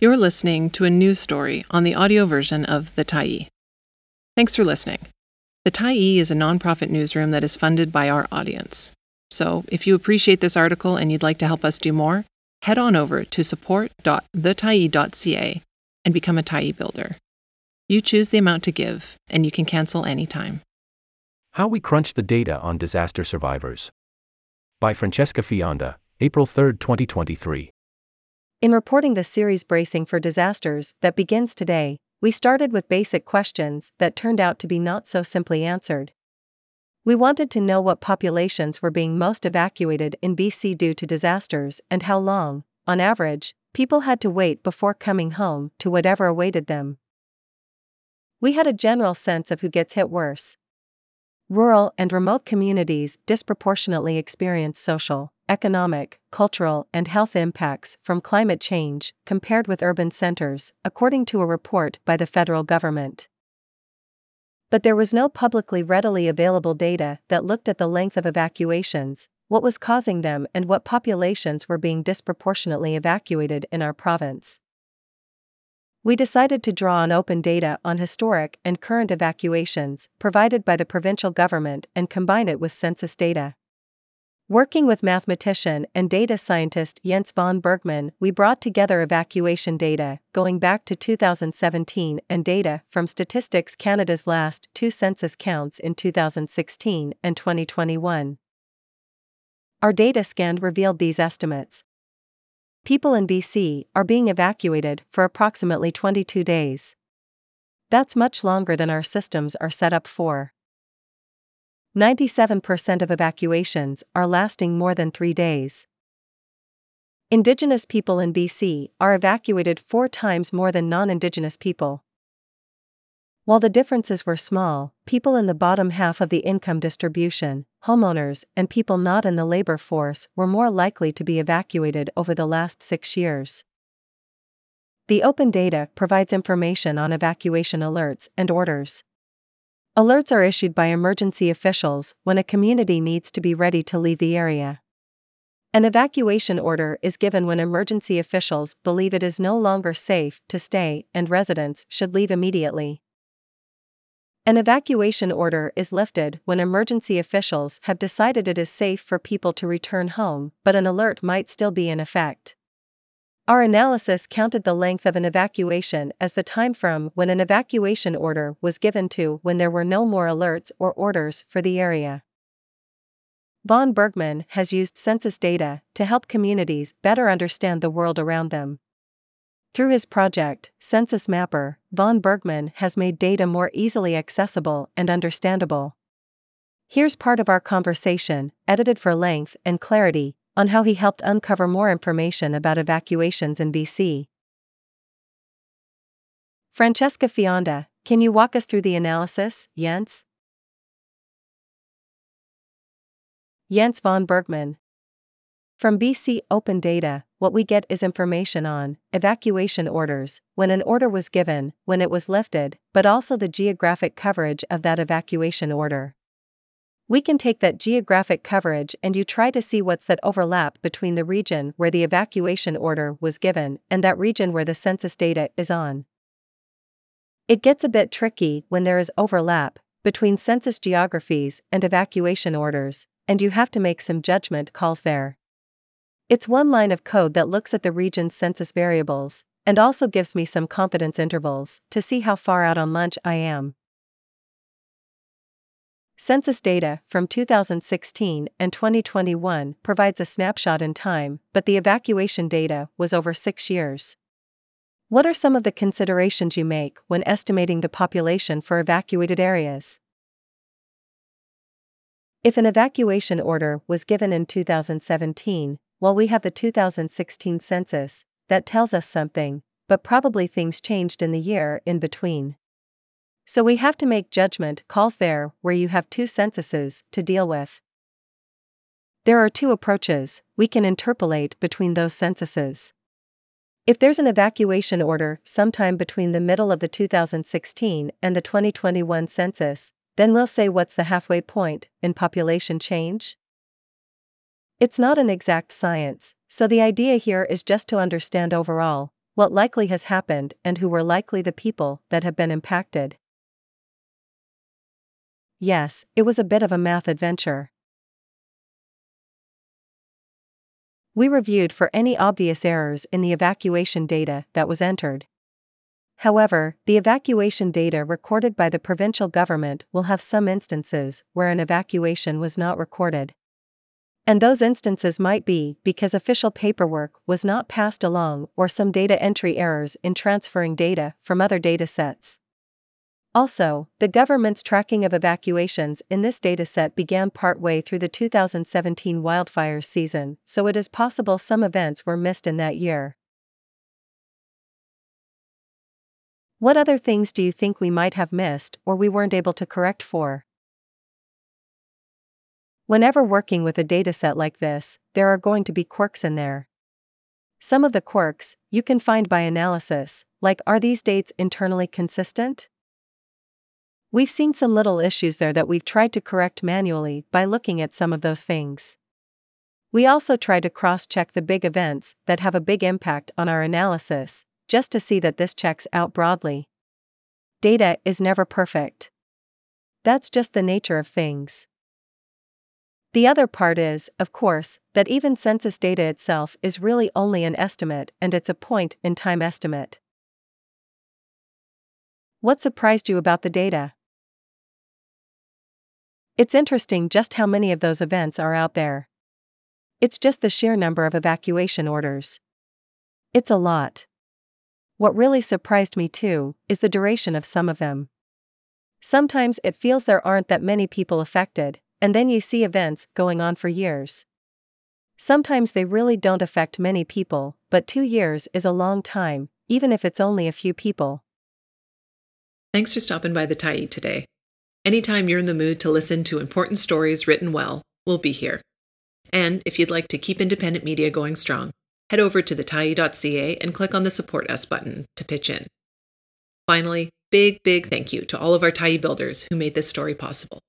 You're listening to a news story on the audio version of The Tyee. Thanks for listening. The Tyee is a nonprofit newsroom that is funded by our audience. So, if you appreciate this article and you'd like to help us do more, head on over to support.thetyee.ca and become a Tyee builder. You choose the amount to give, and you can cancel anytime. How We Crunch the Data on Disaster Survivors. By Francesca Fionda, April 3, 2023. In reporting the series Bracing for Disasters that begins today, we started with basic questions that turned out to be not so simply answered. We wanted to know what populations were being most evacuated in BC due to disasters and how long, on average, people had to wait before coming home to whatever awaited them. We had a general sense of who gets hit worse. Rural and remote communities disproportionately experience social, economic, cultural, and health impacts from climate change compared with urban centers, according to a report by the federal government. But there was no publicly readily available data that looked at the length of evacuations, what was causing them, and what populations were being disproportionately evacuated in our province. We decided to draw on open data on historic and current evacuations provided by the provincial government and combine it with census data. Working with mathematician and data scientist Jens von Bergmann, we brought together evacuation data going back to 2017 and data from Statistics Canada's last two census counts in 2016 and 2021. Our data scan revealed these estimates. People in BC are being evacuated for approximately 22 days. That's much longer than our systems are set up for. 97% of evacuations are lasting more than three days. Indigenous people in BC are evacuated four times more than non Indigenous people. While the differences were small, people in the bottom half of the income distribution, homeowners, and people not in the labor force were more likely to be evacuated over the last six years. The open data provides information on evacuation alerts and orders. Alerts are issued by emergency officials when a community needs to be ready to leave the area. An evacuation order is given when emergency officials believe it is no longer safe to stay and residents should leave immediately. An evacuation order is lifted when emergency officials have decided it is safe for people to return home, but an alert might still be in effect. Our analysis counted the length of an evacuation as the time from when an evacuation order was given to when there were no more alerts or orders for the area. Von Bergmann has used census data to help communities better understand the world around them. Through his project, Census Mapper, von Bergmann has made data more easily accessible and understandable. Here's part of our conversation, edited for length and clarity, on how he helped uncover more information about evacuations in BC. Francesca Fionda, can you walk us through the analysis, Jens? Jens von Bergmann. From BC Open Data, what we get is information on evacuation orders, when an order was given, when it was lifted, but also the geographic coverage of that evacuation order. We can take that geographic coverage and you try to see what's that overlap between the region where the evacuation order was given and that region where the census data is on. It gets a bit tricky when there is overlap between census geographies and evacuation orders, and you have to make some judgment calls there. It's one line of code that looks at the region's census variables and also gives me some confidence intervals to see how far out on lunch I am. Census data from 2016 and 2021 provides a snapshot in time, but the evacuation data was over six years. What are some of the considerations you make when estimating the population for evacuated areas? If an evacuation order was given in 2017, while we have the 2016 census, that tells us something, but probably things changed in the year in between. So we have to make judgment calls there where you have two censuses to deal with. There are two approaches, we can interpolate between those censuses. If there's an evacuation order sometime between the middle of the 2016 and the 2021 census, then we'll say what's the halfway point in population change? It's not an exact science, so the idea here is just to understand overall what likely has happened, and who were likely the people that have been impacted. Yes, it was a bit of a math adventure. We reviewed for any obvious errors in the evacuation data that was entered. However, the evacuation data recorded by the provincial government will have some instances where an evacuation was not recorded. And those instances might be because official paperwork was not passed along or some data entry errors in transferring data from other datasets. Also, the government's tracking of evacuations in this dataset began partway through the 2017 wildfire season, so it is possible some events were missed in that year. What other things do you think we might have missed or we weren't able to correct for? Whenever working with a dataset like this, there are going to be quirks in there. Some of the quirks you can find by analysis, like are these dates internally consistent? We've seen some little issues there that we've tried to correct manually by looking at some of those things. We also try to cross check the big events that have a big impact on our analysis, just to see that this checks out broadly. Data is never perfect. That's just the nature of things. The other part is, of course, that even census data itself is really only an estimate and it's a point in time estimate. What surprised you about the data? It's interesting just how many of those events are out there. It's just the sheer number of evacuation orders. It's a lot. What really surprised me too is the duration of some of them. Sometimes it feels there aren't that many people affected, and then you see events going on for years. Sometimes they really don't affect many people, but two years is a long time, even if it's only a few people. Thanks for stopping by the Tyee today. Anytime you're in the mood to listen to important stories written well, we'll be here. And if you'd like to keep independent media going strong, head over to thetyee.ca and click on the Support Us button to pitch in. Finally, big, big thank you to all of our Tyee builders who made this story possible.